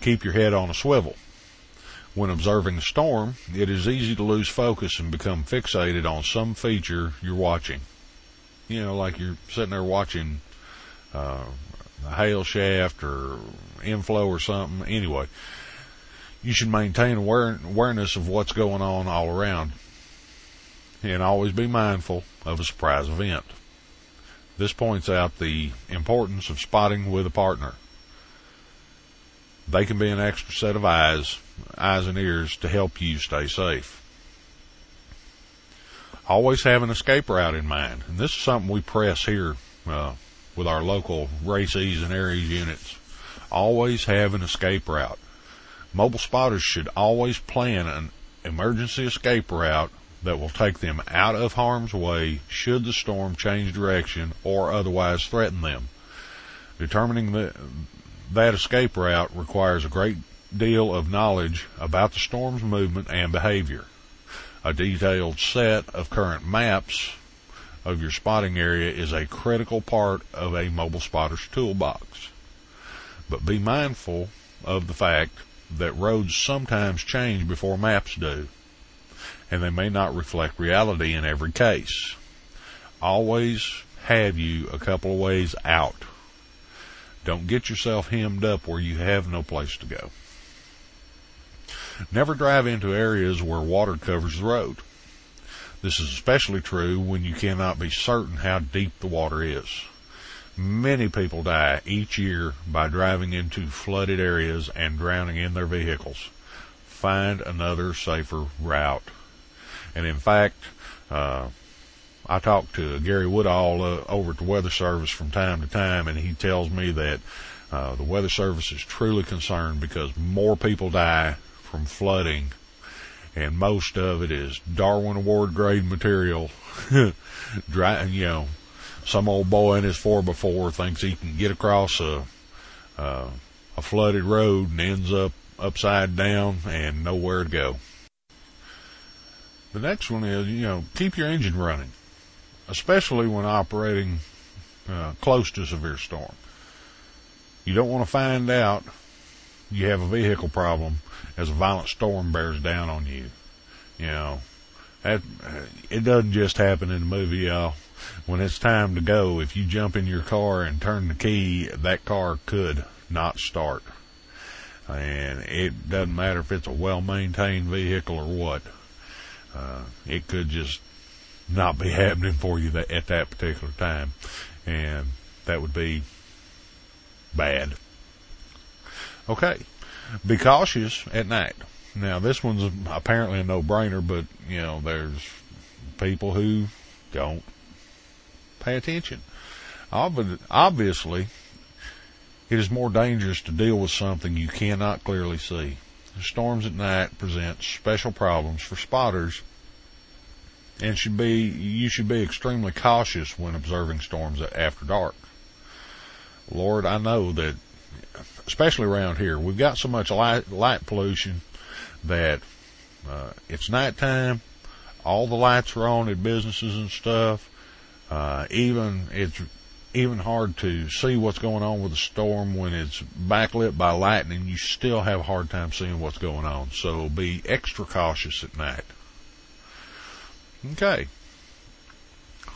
Keep your head on a swivel. When observing a storm, it is easy to lose focus and become fixated on some feature you're watching. You know, like you're sitting there watching uh, hail shaft or inflow or something. Anyway, you should maintain aware- awareness of what's going on all around and always be mindful of a surprise event. This points out the importance of spotting with a partner. They can be an extra set of eyes, eyes and ears to help you stay safe. Always have an escape route in mind, and this is something we press here uh, with our local RACES and ARES units. Always have an escape route. Mobile spotters should always plan an emergency escape route that will take them out of harm's way should the storm change direction or otherwise threaten them. Determining the, that escape route requires a great deal of knowledge about the storm's movement and behavior. A detailed set of current maps of your spotting area is a critical part of a mobile spotter's toolbox. But be mindful of the fact that roads sometimes change before maps do and they may not reflect reality in every case. Always have you a couple of ways out. Don't get yourself hemmed up where you have no place to go. Never drive into areas where water covers the road. This is especially true when you cannot be certain how deep the water is. Many people die each year by driving into flooded areas and drowning in their vehicles. Find another safer route. And in fact, uh, I talk to Gary Woodall uh, over at the Weather Service from time to time, and he tells me that uh, the Weather Service is truly concerned because more people die from flooding, and most of it is Darwin Award grade material. Dry, you know, some old boy in his four by four thinks he can get across a uh, a flooded road and ends up upside down and nowhere to go. The next one is, you know, keep your engine running, especially when operating uh, close to severe storm. You don't want to find out you have a vehicle problem as a violent storm bears down on you. You know, that it doesn't just happen in the movie, y'all. When it's time to go, if you jump in your car and turn the key, that car could not start. And it doesn't matter if it's a well maintained vehicle or what. Uh, it could just not be happening for you that, at that particular time. And that would be bad. Okay. Be cautious at night. Now this one's apparently a no-brainer, but you know, there's people who don't pay attention. Obvi- Obviously, it is more dangerous to deal with something you cannot clearly see. Storms at night present special problems for spotters and should be you should be extremely cautious when observing storms after dark. Lord, I know that especially around here, we've got so much light, light pollution that uh, it's nighttime, all the lights are on at businesses and stuff. Uh, even it's even hard to see what's going on with the storm when it's backlit by lightning. You still have a hard time seeing what's going on. So be extra cautious at night. Okay.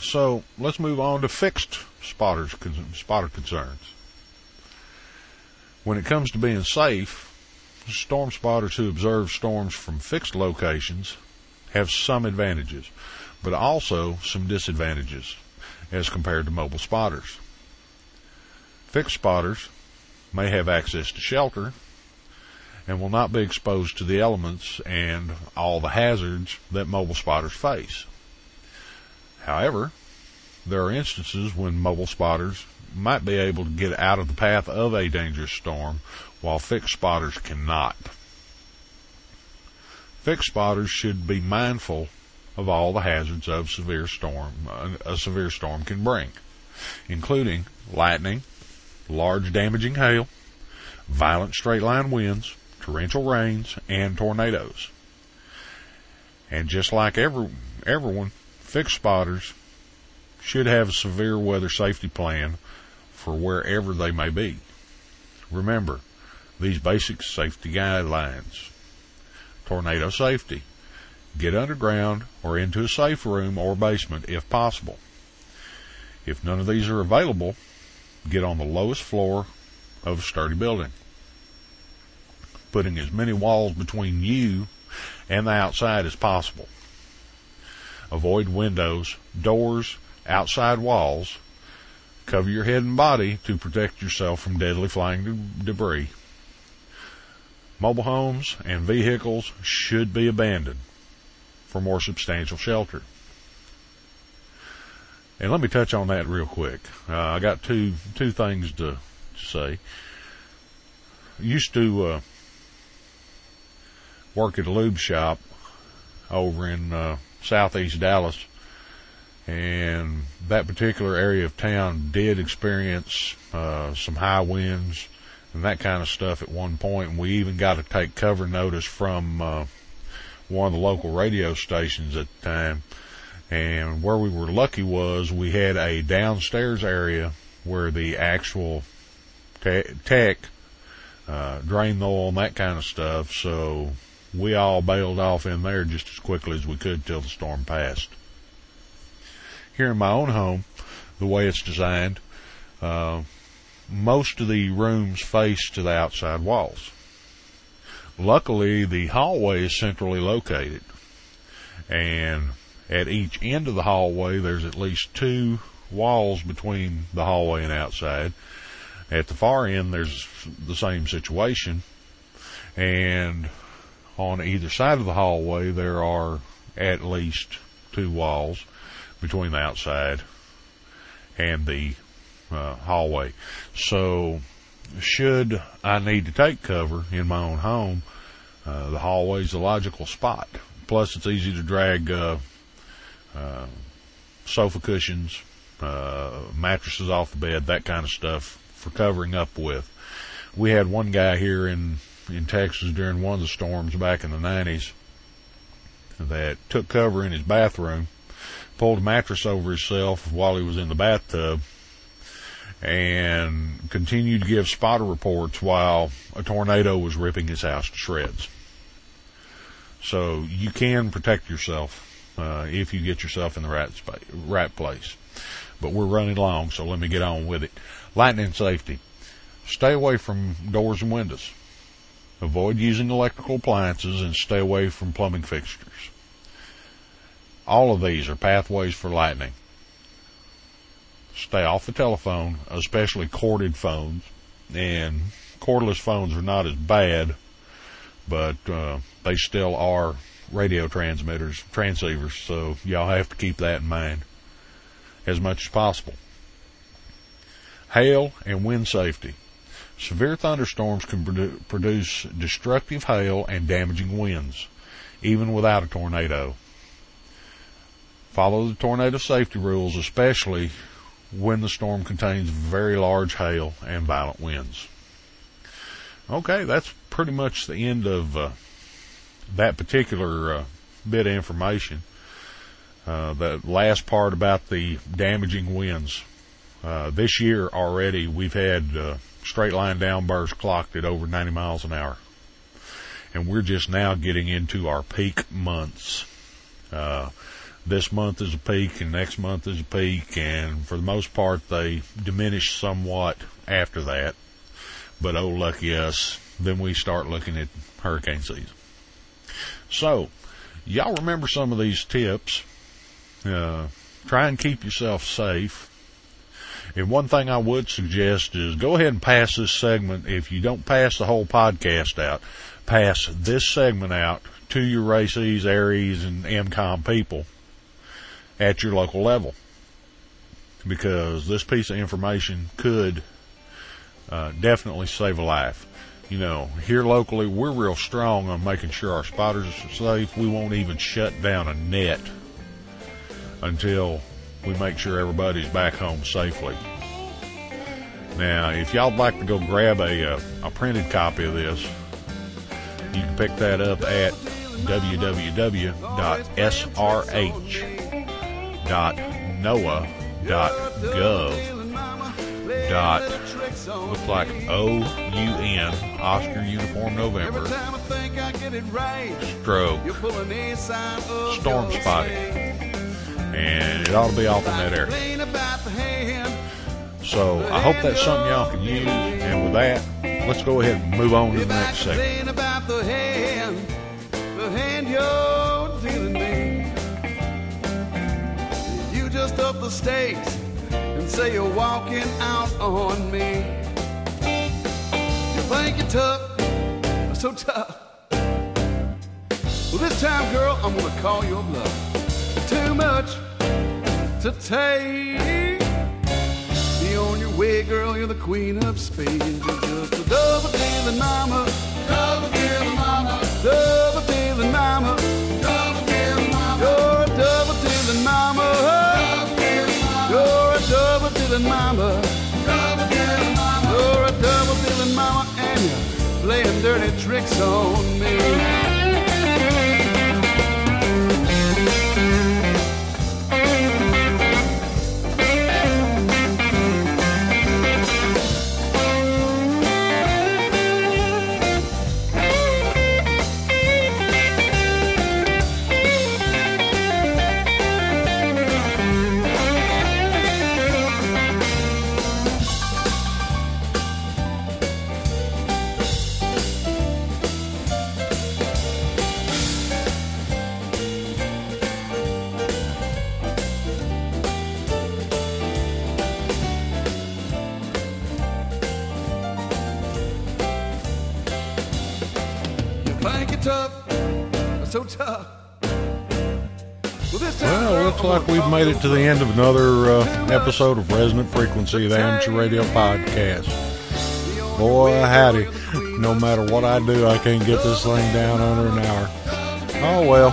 So let's move on to fixed spotters spotter concerns. When it comes to being safe, storm spotters who observe storms from fixed locations have some advantages, but also some disadvantages as compared to mobile spotters. Fixed spotters may have access to shelter and will not be exposed to the elements and all the hazards that mobile spotters face. However, there are instances when mobile spotters might be able to get out of the path of a dangerous storm while fixed spotters cannot. Fixed spotters should be mindful of all the hazards of severe storm a severe storm can bring, including lightning, large damaging hail, violent straight line winds, torrential rains, and tornadoes. And just like every, everyone, fixed spotters should have a severe weather safety plan for wherever they may be. Remember these basic safety guidelines. Tornado safety. Get underground or into a safe room or basement if possible. If none of these are available, get on the lowest floor of a sturdy building, putting as many walls between you and the outside as possible. Avoid windows, doors, outside walls. Cover your head and body to protect yourself from deadly flying debris. Mobile homes and vehicles should be abandoned for more substantial shelter. And let me touch on that real quick. Uh, I got two two things to, to say. Used to uh, work at a lube shop over in uh, southeast Dallas, and that particular area of town did experience uh, some high winds and that kind of stuff at one point. And we even got to take cover notice from uh, one of the local radio stations at the time and where we were lucky was we had a downstairs area where the actual te- tech uh, drained the oil and that kind of stuff. So we all bailed off in there just as quickly as we could till the storm passed. Here in my own home, the way it's designed, uh, most of the rooms face to the outside walls. Luckily, the hallway is centrally located, and at each end of the hallway, there's at least two walls between the hallway and outside. At the far end, there's the same situation. And on either side of the hallway, there are at least two walls between the outside and the uh, hallway. So, should I need to take cover in my own home, uh, the hallway is the logical spot. Plus, it's easy to drag uh, uh, sofa cushions, uh, mattresses off the bed, that kind of stuff for covering up with. We had one guy here in, in Texas during one of the storms back in the 90s that took cover in his bathroom, pulled a mattress over himself while he was in the bathtub, and continued to give spotter reports while a tornado was ripping his house to shreds. So you can protect yourself uh, if you get yourself in the right right place. But we're running long, so let me get on with it. Lightning safety. Stay away from doors and windows. Avoid using electrical appliances and stay away from plumbing fixtures. All of these are pathways for lightning. Stay off the telephone, especially corded phones. And cordless phones are not as bad, but uh, they still are radio transmitters, transceivers, so y'all have to keep that in mind as much as possible. Hail and wind safety. Severe thunderstorms can produ- produce destructive hail and damaging winds, even without a tornado. Follow the tornado safety rules, especially when the storm contains very large hail and violent winds. Okay, that's pretty much the end of uh, that particular uh, bit of information. Uh, the last part about the damaging winds. Uh, this year already, we've had uh, straight line downbursts clocked at over 90 miles an hour. And we're just now getting into our peak months. This month is a peak and next month is a peak and for the most part they diminish somewhat after that. But oh lucky us, then we start looking at hurricane season. So, y'all remember some of these tips. Uh, try and keep yourself safe. And one thing I would suggest is go ahead and pass this segment. If you don't pass the whole podcast out, pass this segment out to your RACES, ARES, and MCOM people at your local level. Because this piece of information could uh, definitely save a life. You know, here locally, we're real strong on making sure our spotters are safe. We won't even shut down a net until we make sure everybody's back home safely. Now, if y'all would like to go grab a, uh, a printed copy of this, you can pick that up at www.srh.noaa.gov dot looks like O-U-N Oscar Uniform November. Stroke storm spotting. And it ought to be off in that area. So I hope that's something y'all can use. And with that let's go ahead and move on to the next segment up the stakes and say you're walking out on me. You think you're tough, so tough. Well, this time, girl, I'm gonna call your bluff. Too much to take. Be on your way, girl. You're the queen of spades. You're just a double dealing mama. Double dealing mama. Double dealing mama. Dealing mama. Double dealing mama. You're a double dealing mama, and you're playing dirty tricks on me. Made it to the end of another uh, episode of Resonant Frequency, the Amateur Radio Podcast. Boy, howdy. No matter what I do, I can't get this thing down under an hour. Oh well.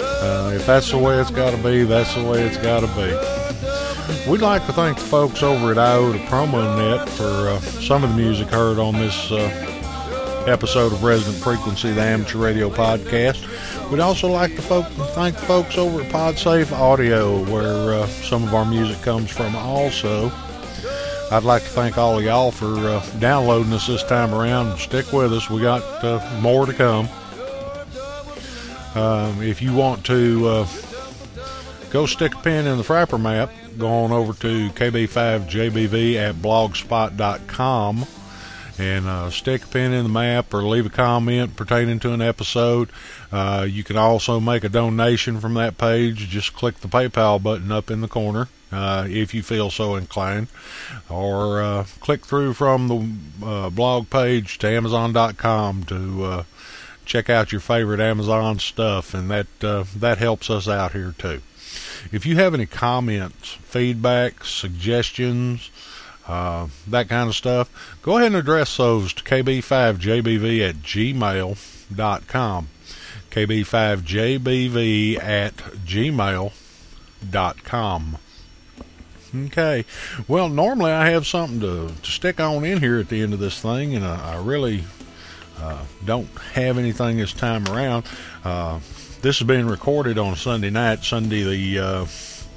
Uh, if that's the way it's got to be, that's the way it's got to be. We'd like to thank the folks over at IODA Promo Net for uh, some of the music heard on this uh, episode of Resonant Frequency, the Amateur Radio Podcast. We'd also like to folk- thank the folks over at PodSafe Audio, where uh, some of our music comes from also. I'd like to thank all of y'all for uh, downloading us this time around. Stick with us. We got uh, more to come. Um, if you want to uh, go stick a pin in the Frappr map, go on over to KB5JBV at blogspot.com and uh, stick a pin in the map or leave a comment pertaining to an episode. Uh, you can also make a donation from that page. Just click the PayPal button up in the corner. Uh, if you feel so inclined, or uh, click through from the uh, blog page to Amazon.com to uh, check out your favorite Amazon stuff, and that that helps us out here too. If you have any comments, feedback, suggestions, uh, that kind of stuff, go ahead and address those to kb5jbv at gmail.com. kb5jbv at gmail.com. Okay. Well, normally I have something to, to stick on in here at the end of this thing, and I, I really uh, don't have anything this time around. Uh, this is being recorded on Sunday night, Sunday the, uh,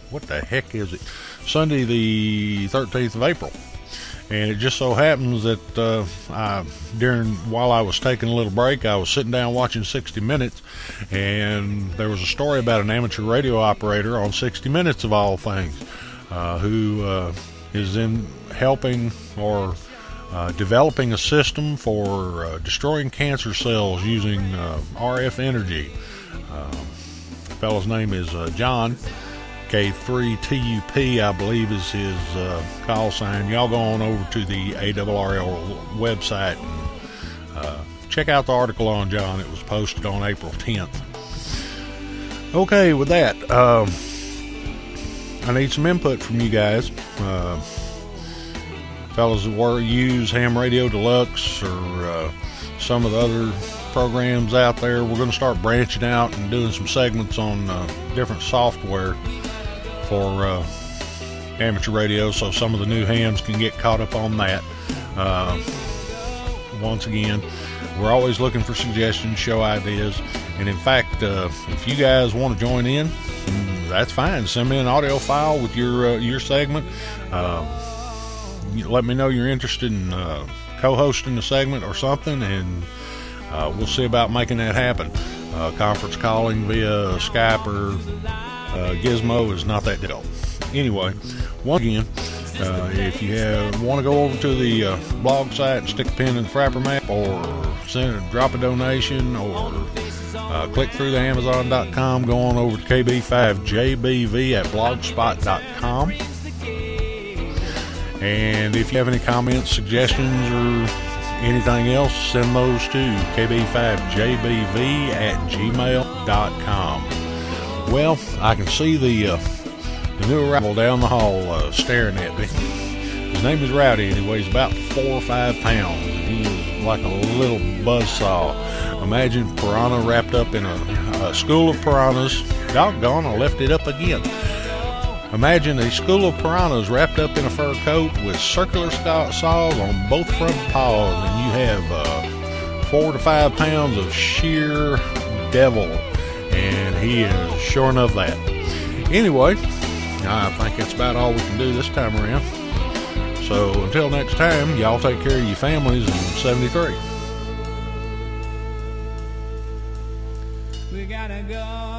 what the heck is it? Sunday the 13th of April. And it just so happens that uh, I, during while I was taking a little break, I was sitting down watching 60 Minutes, and there was a story about an amateur radio operator on 60 Minutes of all things uh, who uh, is in helping or uh, developing a system for uh, destroying cancer cells using uh, RF energy. Uh, fellow's name is John. K3TUP, I believe, is his call sign. Y'all go on over to the ARRL website and check out the article on John. It was posted on April 10th. Okay, with that, um, I need some input from you guys. Uh, fellas that use Ham Radio Deluxe or uh, some of the other programs out there, we're going to start branching out and doing some segments on uh, different software for uh, amateur radio so some of the new hams can get caught up on that. Uh, once again, we're always looking for suggestions, show ideas, and in fact, uh, if you guys want to join in, that's fine. Send me an audio file with your uh, your segment. Uh, let me know you're interested in uh, co-hosting the segment or something, and we'll see about making that happen. Conference calling via Skype or uh, Gizmo is not that deal. Anyway, once again. Uh, if you want to go over to the uh, blog site and stick a pin in the Frappr map, or send a, drop a donation, or uh, click through the Amazon.com, go on over to KB5JBV at blogspot.com. And if you have any comments, suggestions, or anything else, send those to KB5JBV at gmail.com. Well, I can see the, uh, the new arrival down the hall uh, staring at me. His name is Rowdy, and he weighs about four or five pounds. He is like a little buzzsaw. Imagine piranha wrapped up in a, a school of piranhas. Doggone, I left it up again. Imagine a school of piranhas wrapped up in a fur coat with circular saws on both front paws, and you have uh, four to five pounds of sheer devil, and he is sure enough that. Anyway, I think that's about all we can do this time around. So until next time, y'all take care of your families in 73. gotta go.